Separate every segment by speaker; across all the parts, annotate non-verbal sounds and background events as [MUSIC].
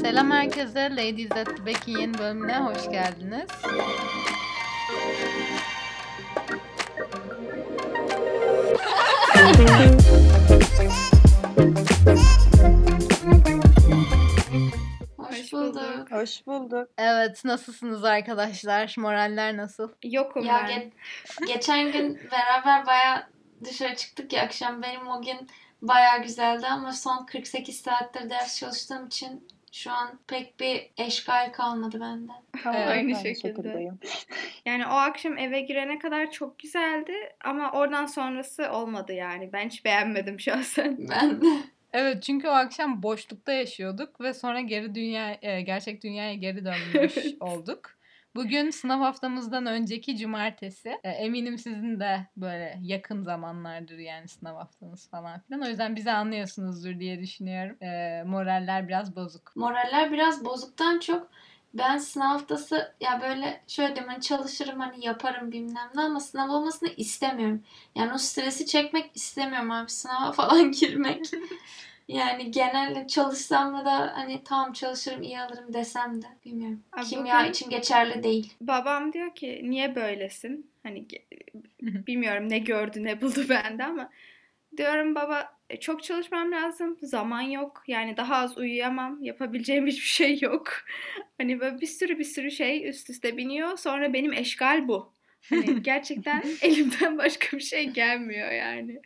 Speaker 1: Selam herkese. Ladies at the Back'in yeni bölümüne hoş geldiniz.
Speaker 2: Hoş bulduk.
Speaker 3: Hoş bulduk.
Speaker 1: Evet, nasılsınız arkadaşlar? Moraller nasıl?
Speaker 2: Yokum
Speaker 4: Ya
Speaker 2: ben.
Speaker 4: ge- geçen gün beraber baya dışarı çıktık ya akşam. Benim o gün baya güzeldi ama son 48 saattir ders çalıştığım için şu an pek bir eşgal kalmadı bende. [LAUGHS]
Speaker 1: Evet,
Speaker 2: Aynı şekilde.
Speaker 3: şekildeyim. [LAUGHS]
Speaker 2: Yani o akşam eve girene kadar çok güzeldi ama oradan sonrası olmadı yani. Ben hiç beğenmedim şahsen. [LAUGHS]
Speaker 4: Ben de.
Speaker 1: Evet, çünkü o akşam boşlukta yaşıyorduk ve sonra geri dünya e, gerçek dünyaya geri dönmüş olduk. Bugün sınav haftamızdan önceki cumartesi. E, eminim sizin de böyle yakın zamanlardır yani sınav haftanız falan filan. O yüzden bizi anlıyorsunuzdur diye düşünüyorum. E, moraller biraz bozuk.
Speaker 4: Moraller biraz bozuktan çok ben sınav haftası ya böyle şöyle diyeyim hani çalışırım hani yaparım bilmem ne ama sınav olmasını istemiyorum. Yani o stresi çekmek istemiyorum abi sınava [LAUGHS] falan girmek. [LAUGHS] Yani genelde çalışsam da hani tamam çalışırım iyi alırım desem de bilmiyorum.
Speaker 2: Abi
Speaker 4: Kimya
Speaker 2: bugün-
Speaker 4: için geçerli değil.
Speaker 2: Babam diyor ki niye böylesin? Hani bilmiyorum ne gördü ne buldu [LAUGHS] bende ama diyorum baba "e, çok çalışmam lazım. Zaman yok. Yani daha az uyuyamam. Yapabileceğim [LAUGHS] hiçbir şey yok. Hani böyle bir sürü bir sürü şey üst üste biniyor. Sonra benim eşgal bu. Hani [LAUGHS] gerçekten elimden başka bir şey gelmiyor yani.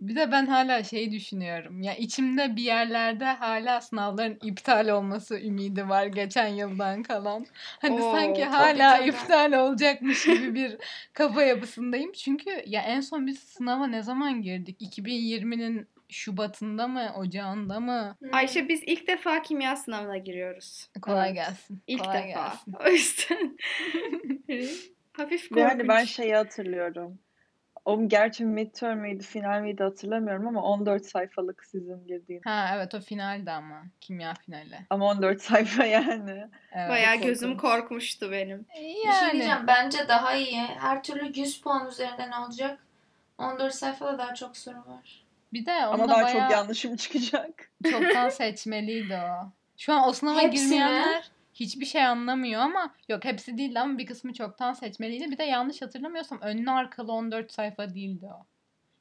Speaker 1: Bir de ben hala şey düşünüyorum. Ya içimde bir yerlerde hala sınavların iptal olması ümidi var geçen yıldan kalan. Hani
Speaker 2: Oo,
Speaker 1: sanki hala
Speaker 4: tabii.
Speaker 1: iptal olacakmış gibi bir kafa yapısındayım. Çünkü ya en son biz sınava ne zaman girdik? 2020'nin Şubat'ında mı, Ocağında mı?
Speaker 2: Ayşe biz ilk defa kimya sınavına giriyoruz.
Speaker 1: Kolay
Speaker 3: Evet.
Speaker 1: gelsin.
Speaker 2: İlk
Speaker 1: Kolay
Speaker 2: defa.
Speaker 1: gelsin. [LAUGHS]
Speaker 2: O yüzden [LAUGHS] hafif korkunç.
Speaker 3: ben şeyi hatırlıyorum. O gerçi midterm miydi, final miydi hatırlamıyorum ama 14 sayfalık sizin girdiğin.
Speaker 1: Ha evet o finaldi ama. Kimya finali.
Speaker 3: Ama 14 sayfa yani.
Speaker 1: Evet.
Speaker 2: Bayağı
Speaker 3: çok
Speaker 2: gözüm
Speaker 3: korkunç.
Speaker 2: korkmuştu benim.
Speaker 4: Bir şey
Speaker 1: Yani.
Speaker 4: diyeceğim bence daha iyi. Her türlü 100 puan üzerinden olacak. 14 sayfada daha çok soru var.
Speaker 1: Bir de
Speaker 3: Ama daha
Speaker 1: bayağı
Speaker 3: çok yanlışım çıkacak.
Speaker 1: çoktan seçmeliydi o. Şu an o sınava
Speaker 4: Hepsi mi?
Speaker 1: girmeyenler hiçbir şey anlamıyor ama yok hepsi değildi ama bir kısmı çoktan seçmeliydi. Bir de yanlış hatırlamıyorsam önlü arkalı 14 sayfa değildi o.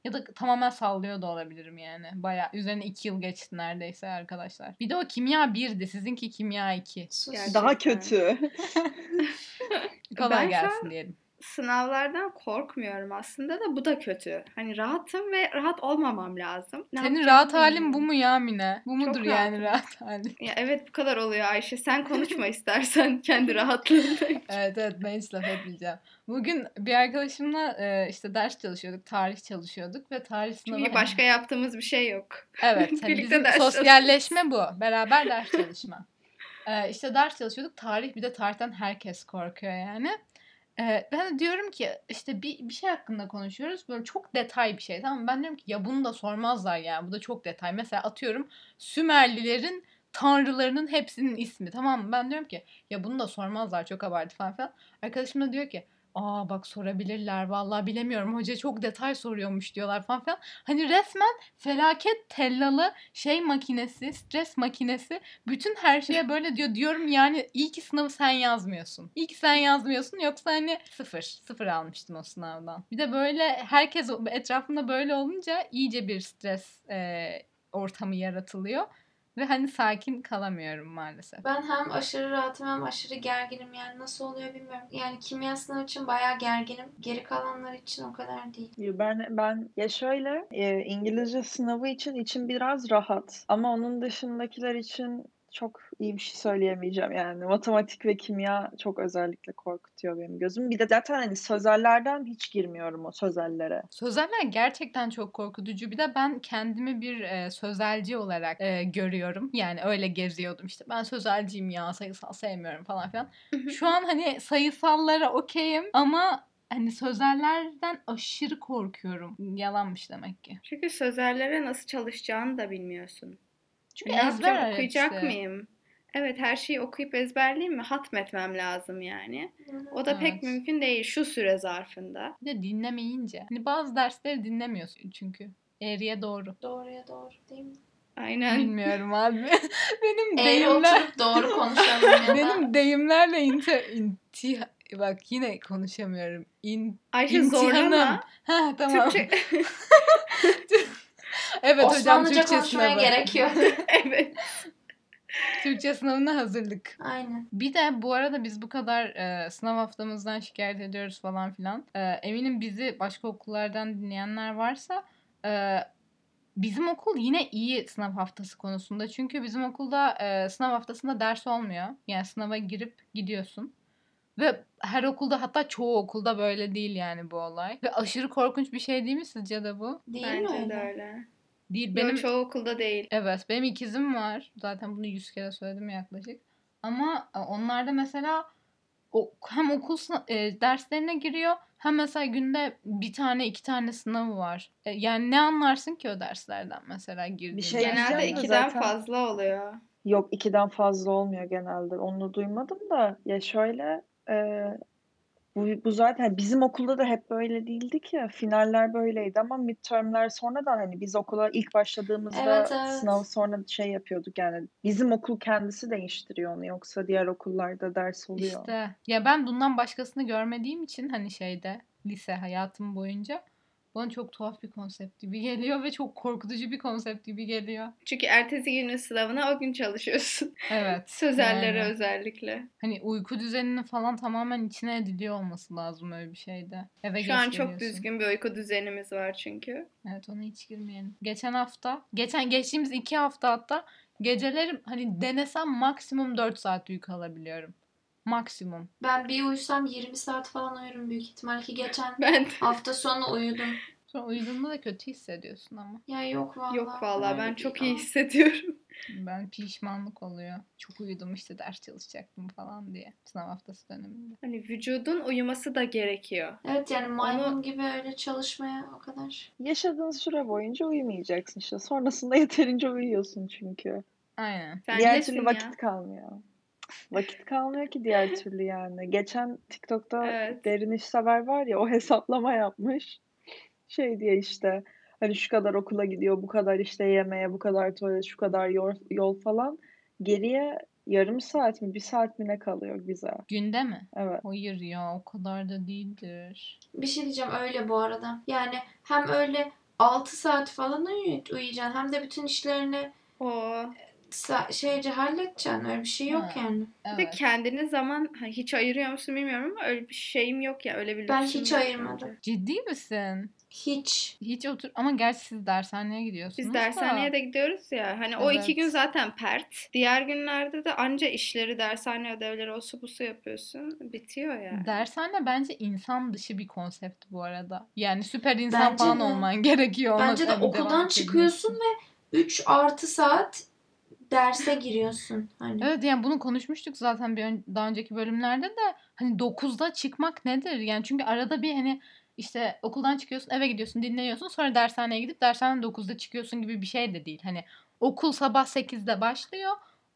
Speaker 1: Ya da tamamen sallıyor da olabilirim yani. Baya üzerine 2 yıl geçti neredeyse arkadaşlar. Bir de o kimya 1'di. Sizinki kimya 2.
Speaker 4: Sus.
Speaker 2: Gerçekten.
Speaker 3: Daha kötü. [LAUGHS]
Speaker 1: Kolay
Speaker 2: Ben
Speaker 1: gelsin diyelim.
Speaker 2: Sınavlardan korkmuyorum aslında da bu da kötü. Hani rahatım ve rahat olmamam lazım. Ne
Speaker 1: Senin rahat halin bu mu ya Mine? Bu mudur
Speaker 2: Çok
Speaker 1: yani rahat halin?
Speaker 2: Ya evet bu kadar oluyor Ayşe. Sen konuşma [LAUGHS] istersen kendi rahatlığında.
Speaker 1: Evet evet ben hiç laf etmeyeceğim. Bugün bir arkadaşımla e, işte ders çalışıyorduk, tarih çalışıyorduk ve tarih sınavı...
Speaker 2: Çünkü başka yaptığımız bir şey yok.
Speaker 1: Evet, [LAUGHS] hani
Speaker 2: Birlikte
Speaker 1: bizim
Speaker 2: ders
Speaker 1: sosyalleşme bu. Beraber ders çalışma. Ee, işte ders çalışıyorduk. Tarih bir de tarihten herkes korkuyor yani. Ee, ben de diyorum ki işte bir, bir şey hakkında konuşuyoruz. Böyle çok detay bir şey tamam mı? Ben diyorum ki ya bunu da sormazlar yani. Bu da çok detay. Mesela atıyorum Sümerlilerin tanrılarının hepsinin ismi tamam mı? Ben diyorum ki ya bunu da sormazlar çok abartı falan filan. Arkadaşım da diyor ki Aa bak sorabilirler vallahi bilemiyorum hoca çok detay soruyormuş diyorlar falan filan. Hani resmen felaket tellalı şey makinesi, stres makinesi bütün her şeye böyle diyor. Diyorum yani iyi ki sınavı sen yazmıyorsun. İyi ki sen yazmıyorsun yoksa hani sıfır. Sıfır almıştım o sınavdan. Bir de böyle herkes etrafında böyle olunca iyice bir stres e, ortamı yaratılıyor. Ve hani sakin kalamıyorum maalesef.
Speaker 4: Ben hem aşırı rahatım hem aşırı gerginim. Yani nasıl oluyor bilmiyorum. Yani kimya sınavı için bayağı gerginim. Geri kalanlar için o kadar değil.
Speaker 3: Ben ben ya şöyle e, İngilizce sınavı için içim biraz rahat ama onun dışındakiler için çok iyi bir şey söyleyemeyeceğim yani. Matematik ve kimya çok özellikle korkutuyor benim gözüm. Bir de zaten hani sözellerden hiç girmiyorum o sözellere.
Speaker 1: Sözeller gerçekten çok korkutucu. Bir de ben kendimi bir e, sözelci olarak e, görüyorum. Yani öyle geziyordum işte. Ben sözelciyim ya sayısal sevmiyorum falan filan. Şu an hani sayısallara okeyim ama hani sözellerden aşırı korkuyorum. Yalanmış demek ki.
Speaker 2: Çünkü sözellere nasıl çalışacağını da bilmiyorsun.
Speaker 1: Çünkü
Speaker 2: ne
Speaker 1: ezber
Speaker 2: okuyacak
Speaker 1: hepsi.
Speaker 2: mıyım? Evet her şeyi okuyup ezberleyeyim mi? Hatmetmem lazım yani. O da
Speaker 1: Evet.
Speaker 2: pek mümkün değil şu süre zarfında.
Speaker 1: Bir de dinlemeyince. Hani bazı dersleri dinlemiyorsun çünkü. Eğriye doğru.
Speaker 4: Doğruya doğru değil mi?
Speaker 2: Aynen.
Speaker 1: Bilmiyorum abi. [LAUGHS] Benim
Speaker 4: Eğri
Speaker 1: deyimler
Speaker 4: oturup doğru konuşalım [LAUGHS]
Speaker 1: benim deyimlerle inti, inti bak yine konuşamıyorum. İn,
Speaker 2: Ayşe
Speaker 1: İmtihanım.
Speaker 2: zorlama.
Speaker 1: ha tamam.
Speaker 2: Türkçe. [LAUGHS]
Speaker 1: evet hocam
Speaker 4: Osmanlıca
Speaker 1: Türkçe
Speaker 4: konuşmaya
Speaker 1: sınavı.
Speaker 4: gerek yok. [LAUGHS]
Speaker 2: evet.
Speaker 1: Türkçe sınavına hazırlık.
Speaker 4: Aynen.
Speaker 1: Bir de bu arada biz bu kadar e, sınav haftamızdan şikayet ediyoruz falan filan. E, eminim bizi başka okullardan dinleyenler varsa e, bizim okul yine iyi sınav haftası konusunda. Çünkü bizim okulda e, sınav haftasında ders olmuyor. Yani sınava girip gidiyorsun. Ve her okulda hatta çoğu okulda böyle değil yani bu olay. Ve aşırı korkunç bir şey değil mi sizce de bu?
Speaker 4: Değil mi
Speaker 2: Bence de
Speaker 4: öyle?
Speaker 1: Değil.
Speaker 2: Benim...
Speaker 1: Benim
Speaker 2: çoğu okulda değil.
Speaker 1: Evet, benim ikizim var. Zaten bunu yüz kere söyledim yaklaşık. Ama e, onlarda mesela o, hem okul e, derslerine giriyor hem mesela günde bir tane iki tane sınavı var. E, yani ne anlarsın ki o derslerden mesela girdiğinde?
Speaker 3: şey
Speaker 2: Genelde ikiden
Speaker 3: zaten-
Speaker 2: fazla oluyor.
Speaker 3: Yok ikiden fazla olmuyor genelde. Onu duymadım da ya şöyle e, bu, bu zaten bizim okulda da hep böyle değildi ki. Finaller böyleydi ama midtermler sonradan hani biz okula ilk başladığımızda
Speaker 4: Evet, evet.
Speaker 3: sınav sonra şey yapıyorduk yani bizim okul kendisi değiştiriyor onu yoksa diğer okullarda ders oluyor.
Speaker 1: İşte ya ben bundan başkasını görmediğim için hani şeyde lise hayatım boyunca bana çok tuhaf bir konsept gibi geliyor ve çok korkutucu bir konsept gibi geliyor.
Speaker 2: Çünkü ertesi günün sınavına o gün çalışıyorsun.
Speaker 1: Evet. [LAUGHS]
Speaker 2: Sözellere
Speaker 1: yani.
Speaker 2: özellikle.
Speaker 1: Hani uyku düzeninin falan tamamen içine ediliyor olması lazım öyle bir şeyde. Eve
Speaker 2: Şu an çok düzgün bir uyku düzenimiz var çünkü.
Speaker 1: Evet ona hiç girmeyelim. Geçen hafta, geçen geçtiğimiz iki hafta hatta geceleri hani denesem maksimum 4 saat uyku alabiliyorum. Maksimum.
Speaker 4: Ben bir uyusam 20 saat falan uyurum büyük ihtimal ki geçen [LAUGHS]
Speaker 2: Ben
Speaker 4: hafta sonu uyudum.
Speaker 1: Sonra uyuduğunda da kötü hissediyorsun ama.
Speaker 4: Ya yok vallahi.
Speaker 2: yok vallahi ben çok iyi hissediyorum.
Speaker 1: Ben pişmanlık oluyor. Çok uyudum işte ders çalışacaktım falan diye. Sınav haftası döneminde.
Speaker 2: Hani vücudun uyuması da gerekiyor.
Speaker 4: Evet yani maymun
Speaker 2: Onu-
Speaker 4: gibi öyle çalışmaya o kadar.
Speaker 3: Yaşadığın süre boyunca uyumayacaksın işte. Sonrasında [LAUGHS] yeterince uyuyorsun çünkü.
Speaker 1: Aynen.
Speaker 2: Sen
Speaker 3: Diğer türlü
Speaker 2: ya?
Speaker 3: vakit kalmıyor. Vakit kalmıyor ki diğer türlü yani. Geçen TikTok'ta
Speaker 2: Evet.
Speaker 3: Derin İşsever var ya o [LAUGHS] hesaplama yapmış. Şey diye işte hani şu kadar okula gidiyor, bu kadar işte yemeğe, bu kadar tuvalet, şu kadar yol, yol falan. Geriye yarım saat mi, bir saat mi ne kalıyor bize?
Speaker 1: Günde mi?
Speaker 3: Evet.
Speaker 1: Hayır ya o kadar da değildir.
Speaker 4: Bir şey diyeceğim öyle bu arada. Yani hem öyle 6 saat falan uyu- uyuyacaksın hem de bütün işlerini
Speaker 2: O
Speaker 4: sa- şeyce halledeceksin. Öyle bir şey yok
Speaker 1: Ha.
Speaker 4: yani.
Speaker 2: bir de
Speaker 1: Evet.
Speaker 2: kendine zaman ha, hiç ayırıyor musun bilmiyorum ama öyle bir şeyim yok ya öyle bir
Speaker 4: Ben
Speaker 2: lüksüm
Speaker 4: hiç
Speaker 2: yok
Speaker 4: ayırmadım.
Speaker 1: Ciddi misin?
Speaker 4: Hiç.
Speaker 1: Hiç otur ama gerçi siz dershaneye gidiyorsunuz
Speaker 2: Biz dershaneye de gidiyoruz ya. Hani o iki
Speaker 1: Evet.
Speaker 2: gün zaten pert. Diğer günlerde de anca işleri, dershane ödevleri, o su bu su yapıyorsun. Bitiyor yani.
Speaker 1: Dershane bence insan dışı bir konsept bu arada. Yani süper insan
Speaker 4: Bence
Speaker 1: falan
Speaker 4: de.
Speaker 1: olman gerekiyor. ona
Speaker 4: Bence de
Speaker 1: tabii devam
Speaker 4: okuldan çıkıyorsun ve 3 artı saat derse giriyorsun. Hani.
Speaker 1: Evet yani bunu konuşmuştuk zaten bir ön- daha önceki bölümlerde de hani 9'da çıkmak nedir? Yani çünkü arada bir hani işte okuldan çıkıyorsun eve gidiyorsun dinleniyorsun sonra dershaneye gidip dershaneden 9'da çıkıyorsun gibi bir şey de değil. Hani okul sabah 8'de başlıyor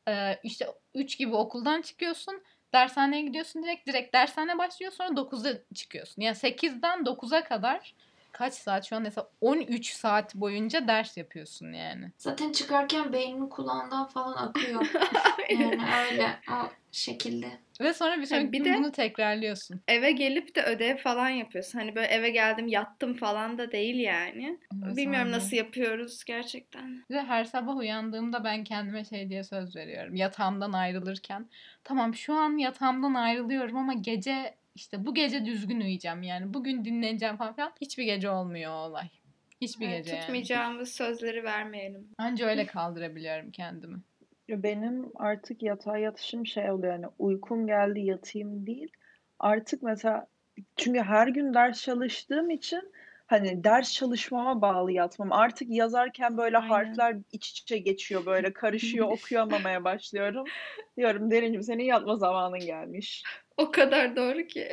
Speaker 1: Ee, işte 3 gibi okuldan çıkıyorsun dershaneye gidiyorsun direkt direkt dershane başlıyor sonra 9'da çıkıyorsun. Yani 8'den 9'a kadar kaç saat şu an mesela 13 saat boyunca ders yapıyorsun yani.
Speaker 4: Zaten çıkarken beynin kulağından falan akıyor. [LAUGHS] yani öyle o şekilde.
Speaker 1: Ve sonra bir sonraki
Speaker 2: bir
Speaker 1: gün
Speaker 2: de-
Speaker 1: bunu tekrarlıyorsun.
Speaker 2: Eve gelip de ödev falan yapıyorsun. Hani böyle eve geldim yattım falan da değil yani.
Speaker 1: Evet,
Speaker 2: Bilmiyorum
Speaker 1: aynen.
Speaker 2: nasıl yapıyoruz gerçekten.
Speaker 1: Ve her sabah uyandığımda ben kendime şey diye söz veriyorum. Yatağımdan ayrılırken. Tamam şu an yatağımdan ayrılıyorum ama gece işte bu gece düzgün uyuyacağım yani. Bugün dinleneceğim falan filan. Hiçbir gece olmuyor o olay. Hiçbir
Speaker 2: Evet,
Speaker 1: gece yani.
Speaker 2: tutmayacağımız sözleri vermeyelim.
Speaker 1: Anca öyle kaldırabiliyorum kendimi.
Speaker 3: Ya Benim artık yatağa yatışım şey oluyor yani uykum geldi yatayım değil. Artık mesela çünkü her gün ders çalıştığım için hani ders çalışmama bağlı yatmam. Artık yazarken böyle
Speaker 2: Aynen.
Speaker 3: harfler iç içe geçiyor böyle karışıyor [LAUGHS] okuyamamaya başlıyorum. Diyorum Derincim senin yatma zamanın gelmiş.
Speaker 2: O kadar doğru ki.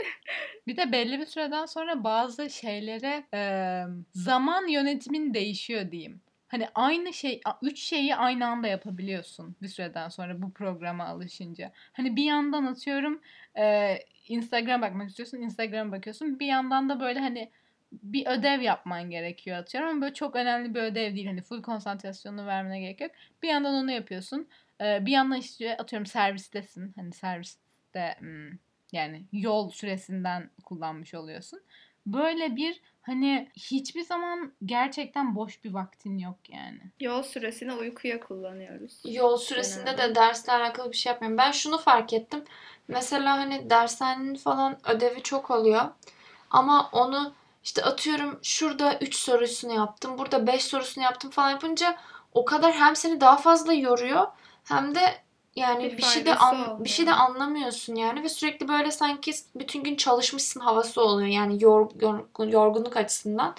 Speaker 1: Bir de belli bir süreden sonra bazı şeylere eee, zaman yönetimin değişiyor diyeyim. Hani aynı şey, üç şeyi aynı anda yapabiliyorsun bir süreden sonra bu programa alışınca. Hani bir yandan atıyorum eee Instagram bakmak istiyorsun, Instagram bakıyorsun. Bir yandan da böyle hani bir ödev yapman gerekiyor atıyorum ama böyle çok önemli bir ödev değil. Hani full konsantrasyonunu vermene gerek yok. Bir yandan onu yapıyorsun. Ee, bir yandan işte atıyorum servistesin. Hani serviste hmm, yani yol süresinden kullanmış oluyorsun. Böyle bir hani hiçbir zaman gerçekten boş bir vaktin yok yani.
Speaker 2: Yol süresini uykuya kullanıyoruz.
Speaker 4: Yol süresinde
Speaker 2: Genelde.
Speaker 4: de dersle alakalı bir şey yapmıyorum. Ben şunu fark ettim. Mesela hani dershanenin falan ödevi çok oluyor. Ama onu işte atıyorum şurada 3 sorusunu yaptım. Burada 5 sorusunu yaptım falan yapınca o kadar hem seni daha fazla yoruyor hem de yani
Speaker 2: Bir
Speaker 4: bir, şey de an- bir şey de anlamıyorsun yani ve sürekli böyle sanki bütün gün çalışmışsın havası oluyor yani yor- yor- yorgunluk açısından.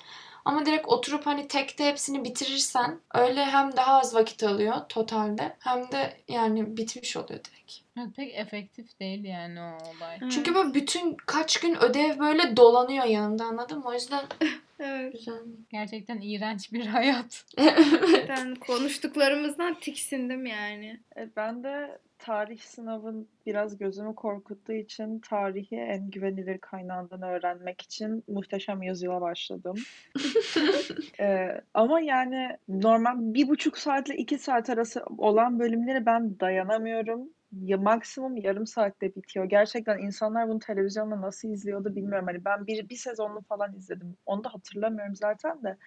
Speaker 4: Ama direkt oturup hani tekte hepsini bitirirsen öyle hem daha az vakit alıyor totalde hem de yani bitmiş oluyor direkt.
Speaker 1: Evet, pek efektif değil yani o olay.
Speaker 2: Evet.
Speaker 4: Çünkü böyle bütün kaç gün ödev böyle dolanıyor yanımda anladın mı? O yüzden [LAUGHS]
Speaker 2: Evet.
Speaker 4: güzel.
Speaker 1: Gerçekten iğrenç bir hayat. [LAUGHS]
Speaker 2: Ben konuştuklarımızdan tiksindim yani.
Speaker 3: E, ben de tarih sınavın biraz gözümü korkuttuğu için tarihi en güvenilir kaynağından öğrenmek için Muhteşem Yüzyıl'a başladım. [LAUGHS] E, ama yani normal bir buçuk saatle iki saat arası olan bölümleri ben dayanamıyorum. Ya maksimum yarım saatte bitiyor. Gerçekten insanlar bunu televizyonda nasıl izliyordu bilmiyorum. Hani ben bir, bir sezonunu falan izledim. Onu da hatırlamıyorum zaten de.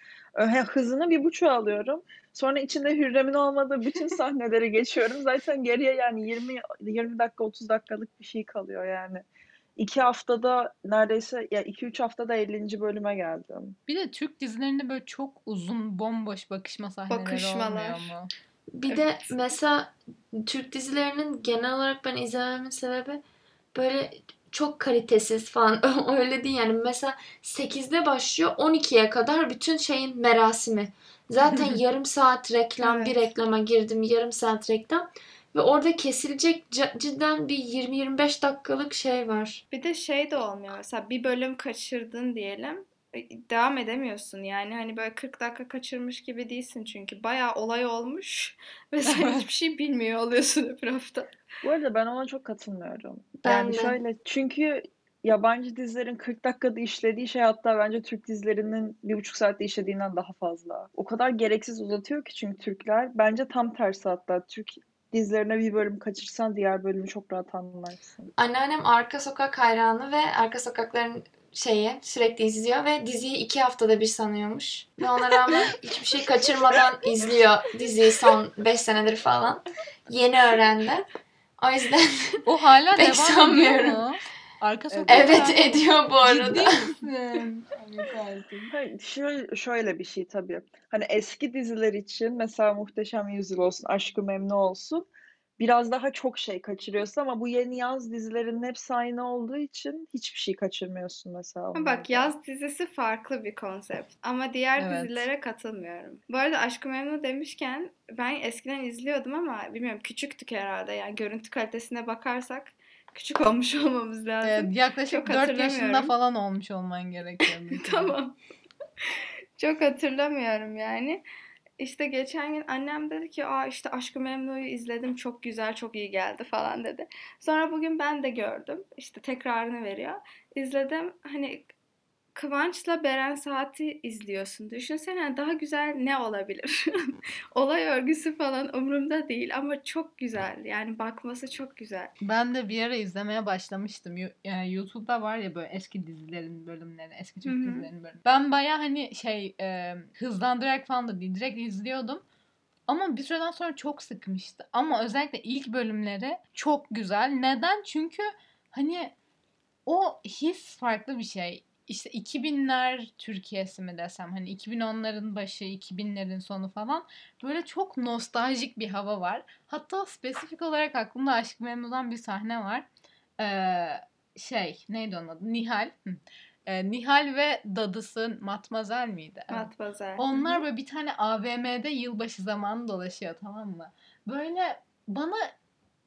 Speaker 3: Hızını bir buçuğa alıyorum. Sonra içinde Hürrem'in olmadığı bütün [LAUGHS] sahneleri geçiyorum. Zaten geriye yani 20 20 dakika 30 dakikalık bir şey kalıyor yani. İki haftada neredeyse ya iki üç haftada 50. bölüme geldim.
Speaker 1: Bir de Türk dizilerinde böyle çok uzun bomboş bakışma sahneleri
Speaker 2: Bakışmalar.
Speaker 1: olmuyor mu?
Speaker 4: Bir de
Speaker 2: Evet.
Speaker 4: mesela Türk dizilerinin genel olarak ben izlememin sebebi böyle çok kalitesiz falan [LAUGHS] öyle değil yani mesela 8'de başlıyor 12'ye kadar bütün şeyin merasimi. Zaten [LAUGHS] yarım saat reklam, bir
Speaker 2: Evet.
Speaker 4: reklama girdim, yarım saat reklam ve orada kesilecek cidden bir 20-25 dakikalık şey var.
Speaker 2: Bir de şey de olmuyor. Mesela bir bölüm kaçırdın diyelim. E, Devam edemiyorsun yani hani böyle 40 dakika kaçırmış gibi değilsin çünkü bayağı olay olmuş [LAUGHS] ve sen hiçbir şey bilmiyor oluyorsun öbür hafta.
Speaker 3: Bu arada ben ona çok katılmıyorum.
Speaker 4: Ben
Speaker 3: Yani
Speaker 4: de.
Speaker 3: şöyle çünkü yabancı dizilerin 40 dakikada işlediği şey hatta bence Türk dizilerinin bir buçuk saatte işlediğinden daha fazla. O kadar gereksiz uzatıyor ki çünkü Türkler. Bence tam tersi hatta. Türk dizilerine bir bölüm kaçırsan diğer bölümü çok rahat anlarsın.
Speaker 4: Anneannem Arka Sokak hayranı ve Arka Sokakların şeyi sürekli izliyor ve diziyi iki haftada bir sanıyormuş. Ve ona rağmen [LAUGHS] hiçbir şey kaçırmadan izliyor diziyi son 5 senedir falan. Yeni öğrendi. O yüzden [LAUGHS]
Speaker 1: O hala
Speaker 4: Pek
Speaker 1: devam
Speaker 4: sanmıyorum.
Speaker 1: ediyor mu? Arka
Speaker 4: evet ediyor bu arada.
Speaker 1: Ciddi misin? Yok [LAUGHS] artık.
Speaker 3: Hayır, şöyle, şöyle bir şey tabii. Hani eski diziler için mesela Muhteşem Yüzyıl olsun, Aşk-ı Memnu olsun biraz daha çok şey kaçırıyorsun ama bu yeni yaz dizilerinin hepsi aynı olduğu için hiçbir şey kaçırmıyorsun mesela
Speaker 2: Ama
Speaker 3: onlarda.
Speaker 2: bak yaz dizisi farklı bir konsept ama diğer
Speaker 1: Evet.
Speaker 2: dizilere katılmıyorum. Bu arada Aşk-ı Memnu demişken ben eskiden izliyordum ama bilmiyorum küçüktük herhalde yani görüntü kalitesine bakarsak küçük [LAUGHS] olmuş olmamız lazım.
Speaker 1: Evet, yaklaşık
Speaker 2: Çok
Speaker 1: 4 yaşında falan olmuş olman gerekiyor. [LAUGHS]
Speaker 2: Tamam. Çok hatırlamıyorum yani. İşte geçen gün annem dedi ki aa işte Aşk-ı Memnu'yu izledim çok güzel çok iyi geldi falan dedi. Sonra bugün ben de gördüm. İşte tekrarını veriyor. İzledim hani Kıvanç'la Beren Saat'i izliyorsun. Düşünsene daha güzel ne olabilir? [LAUGHS] [LAUGHS] Olay örgüsü falan umurumda değil ama çok güzel. Yani bakması çok güzel.
Speaker 1: Ben de bir ara izlemeye başlamıştım. Yani YouTube'da var ya böyle eski dizilerin bölümleri, eski Türk
Speaker 2: Hı hı.
Speaker 1: dizilerin bölümleri. Ben baya hani şey e, hızlandırarak falan da değil, direkt izliyordum. Ama bir süreden sonra çok sıkmıştı. Ama özellikle ilk bölümleri çok güzel. Neden? Çünkü hani o his farklı bir şey. İşte 2000'ler Türkiye'si mi desem hani 2010'ların başı 2000'lerin sonu falan böyle çok nostaljik bir hava var. Hatta spesifik olarak aklımda Aşk Memnu'dan bir sahne var. Ee, şey neydi onun adı? Nihal. Hı. Ee, Nihal ve dadısı Matmazel miydi?
Speaker 2: Matmazel.
Speaker 1: Onlar böyle bir tane AVM'de yılbaşı zamanı dolaşıyor tamam mı? Böyle bana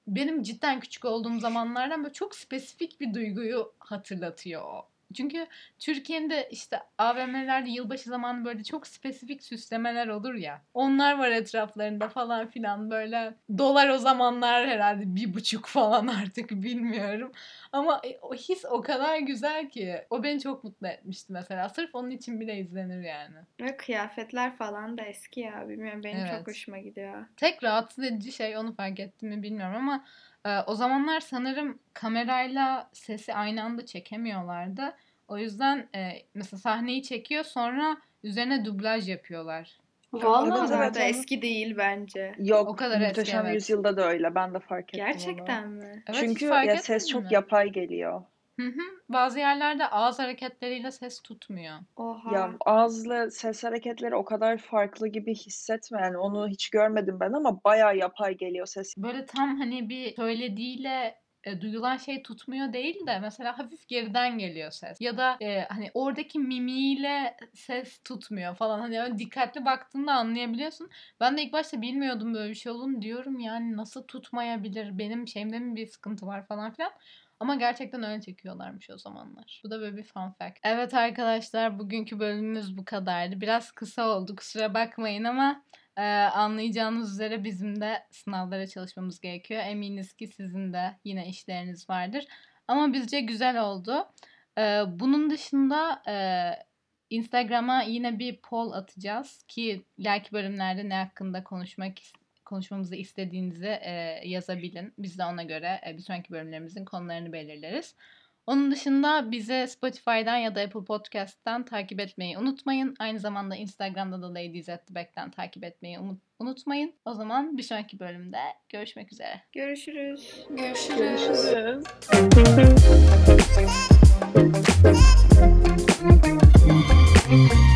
Speaker 1: benim cidden küçük olduğum zamanlardan böyle çok spesifik bir duyguyu hatırlatıyor o. Çünkü Türkiye'de işte AVM'lerde yılbaşı zamanı böyle çok spesifik süslemeler olur ya. Onlar var etraflarında falan filan böyle. Dolar o zamanlar herhalde bir buçuk falan [LAUGHS] artık bilmiyorum. Ama e, o his o kadar güzel ki. O beni çok mutlu etmişti mesela. Sırf onun için bile izlenir yani.
Speaker 2: Ve kıyafetler falan da eski ya. Bilmiyorum benim
Speaker 1: Evet.
Speaker 2: çok hoşuma gidiyor.
Speaker 1: Tek rahatsız edici şey onu fark ettim mi bilmiyorum ama e, o zamanlar sanırım kamerayla sesi aynı anda çekemiyorlardı. O yüzden e, mesela sahneyi çekiyor sonra üzerine dublaj yapıyorlar.
Speaker 2: O
Speaker 4: Vallahi
Speaker 3: Evet,
Speaker 2: kadar da
Speaker 3: onu-
Speaker 2: eski değil bence.
Speaker 3: Yok,
Speaker 1: O kadar eski,
Speaker 3: Muhteşem
Speaker 1: evet.
Speaker 3: Yüzyılda da öyle. Ben de fark ettim onu.
Speaker 2: Gerçekten mi?
Speaker 1: Evet,
Speaker 3: Çünkü
Speaker 1: fark
Speaker 3: ya ses
Speaker 1: etmedin
Speaker 3: çok
Speaker 1: mi?
Speaker 3: yapay geliyor.
Speaker 1: Hı hı. Bazı yerlerde ağız hareketleriyle ses tutmuyor.
Speaker 2: Oha.
Speaker 3: Ya ağızla ses hareketleri o kadar farklı gibi hissetme. Yani onu hiç görmedim ben ama bayağı yapay geliyor ses.
Speaker 1: Böyle tam hani bir söylediğiyle e, duyulan şey tutmuyor değil de mesela hafif geriden geliyor ses. Ya da e, hani oradaki mimiğiyle ses tutmuyor falan. Hani öyle dikkatli baktığında anlayabiliyorsun. Ben de ilk başta bilmiyordum böyle bir şey olduğunu diyorum yani nasıl tutmayabilir? Benim şeyimde mi bir sıkıntı var falan filan. Ama gerçekten öyle çekiyorlarmış o zamanlar. Bu da böyle bir fun fact. Evet arkadaşlar bugünkü bölümümüz bu kadardı. Biraz kısa oldu kusura bakmayın ama ee, anlayacağınız üzere bizim de sınavlara çalışmamız gerekiyor. Eminiz ki sizin de yine işleriniz vardır. Ama bizce güzel oldu. Ee, bunun dışında e, Instagram'a yine bir poll atacağız ki ileriki bölümlerde ne hakkında konuşmak konuşmamızı istediğinizi e, yazabilin. Biz de ona göre e, bir sonraki bölümlerimizin konularını belirleriz. Onun dışında bizi Spotify'dan ya da Apple Podcast'tan takip etmeyi unutmayın. Aynı zamanda Instagram'da da Ladies at the Back'ten takip etmeyi unutmayın. O zaman bir sonraki bölümde görüşmek üzere.
Speaker 2: Görüşürüz.
Speaker 4: Görüşürüz.
Speaker 3: Görüşürüz.